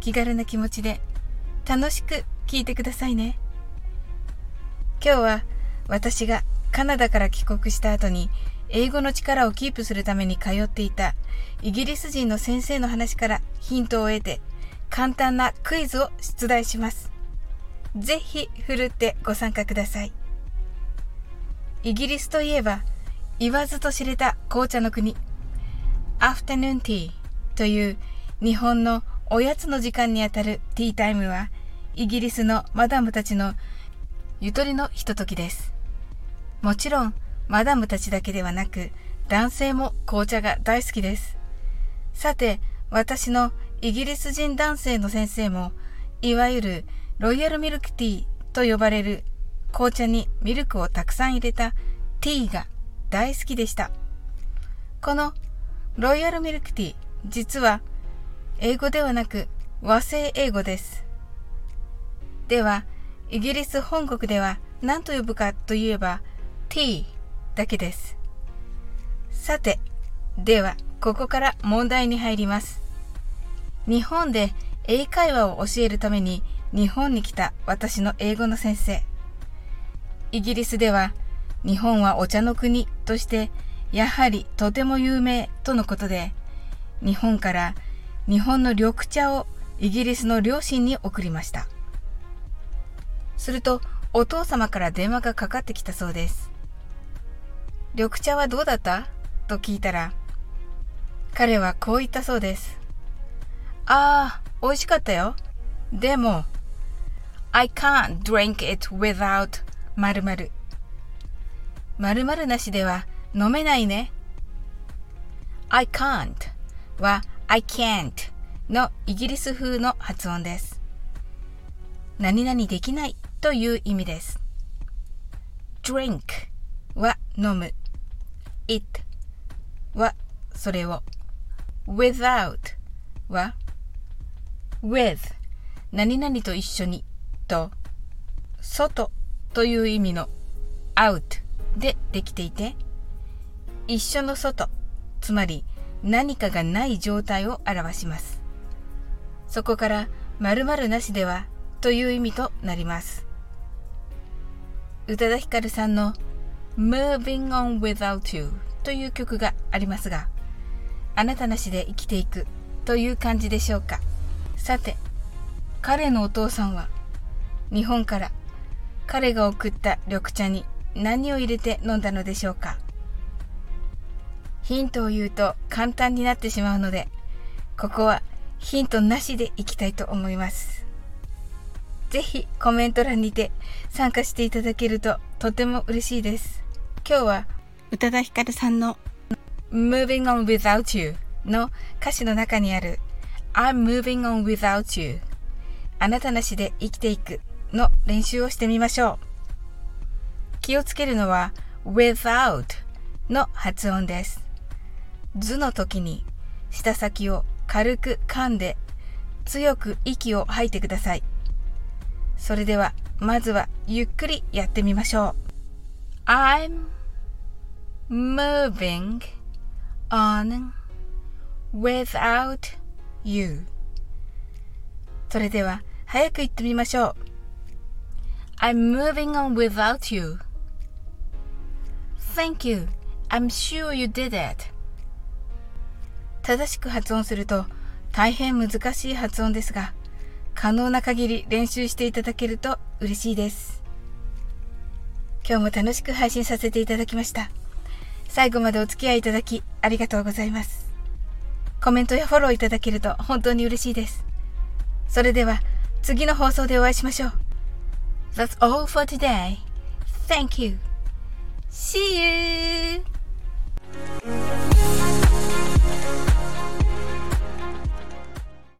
気軽な気持ちで楽しく聞いてくださいね。今日は私がカナダから帰国した後に英語の力をキープするために通っていたイギリス人の先生の話からヒントを得て簡単なクイズを出題します。ぜひふるってご参加ください。イギリスといえば言わずと知れた紅茶の国、アフタヌーンティーという日本のおやつの時間にあたるティータイムは、イギリスのマダムたちのゆとりのひとときです。もちろん、マダムたちだけではなく、男性も紅茶が大好きです。さて、私のイギリス人男性の先生も、いわゆるロイヤルミルクティーと呼ばれる紅茶にミルクをたくさん入れたティーが大好きでした。このロイヤルミルクティー、実は英語ではなく和製英語です。では、イギリス本国では何と呼ぶかといえば t だけです。さて、では、ここから問題に入ります。日本で英会話を教えるために日本に来た私の英語の先生。イギリスでは日本はお茶の国としてやはりとても有名とのことで、日本から日本の緑茶をイギリスの両親に送りました。するとお父様から電話がかかってきたそうです。緑茶はどうだった？と聞いたら、彼はこう言ったそうです。ああ、美味しかったよ。でも、I can't drink it without 〇〇。〇〇なしでは飲めないね。I can't は I can't のイギリス風の発音です。何々できないという意味です。drink は飲む。it はそれを。without は with 何々と一緒にと外という意味の out でできていて、一緒の外、つまり何かがない状態を表します。そこから〇〇なしではという意味となります。宇多田ヒカルさんの Moving on Without You という曲がありますが、あなたなしで生きていくという感じでしょうか。さて、彼のお父さんは日本から彼が送った緑茶に何を入れて飲んだのでしょうかヒントを言うと簡単になってしまうので、ここはヒントなしでいきたいと思います。ぜひコメント欄にて参加していただけるととても嬉しいです。今日は宇多田ヒカルさんの Moving on without you の歌詞の中にある I'm moving on without you あなたなしで生きていくの練習をしてみましょう。気をつけるのは without の発音です。図の時に舌先を軽く噛んで強く息を吐いてください。それではまずはゆっくりやってみましょう。I'm moving on without you それでは早く言ってみましょう。I'm moving on without you. Thank you. I'm sure you did it. 正しく発音すると大変難しい発音ですが、可能な限り練習していただけると嬉しいです。今日も楽しく配信させていただきました。最後までお付き合いいただきありがとうございます。コメントやフォローいただけると本当に嬉しいです。それでは次の放送でお会いしましょう。That's all for today. Thank you. See you.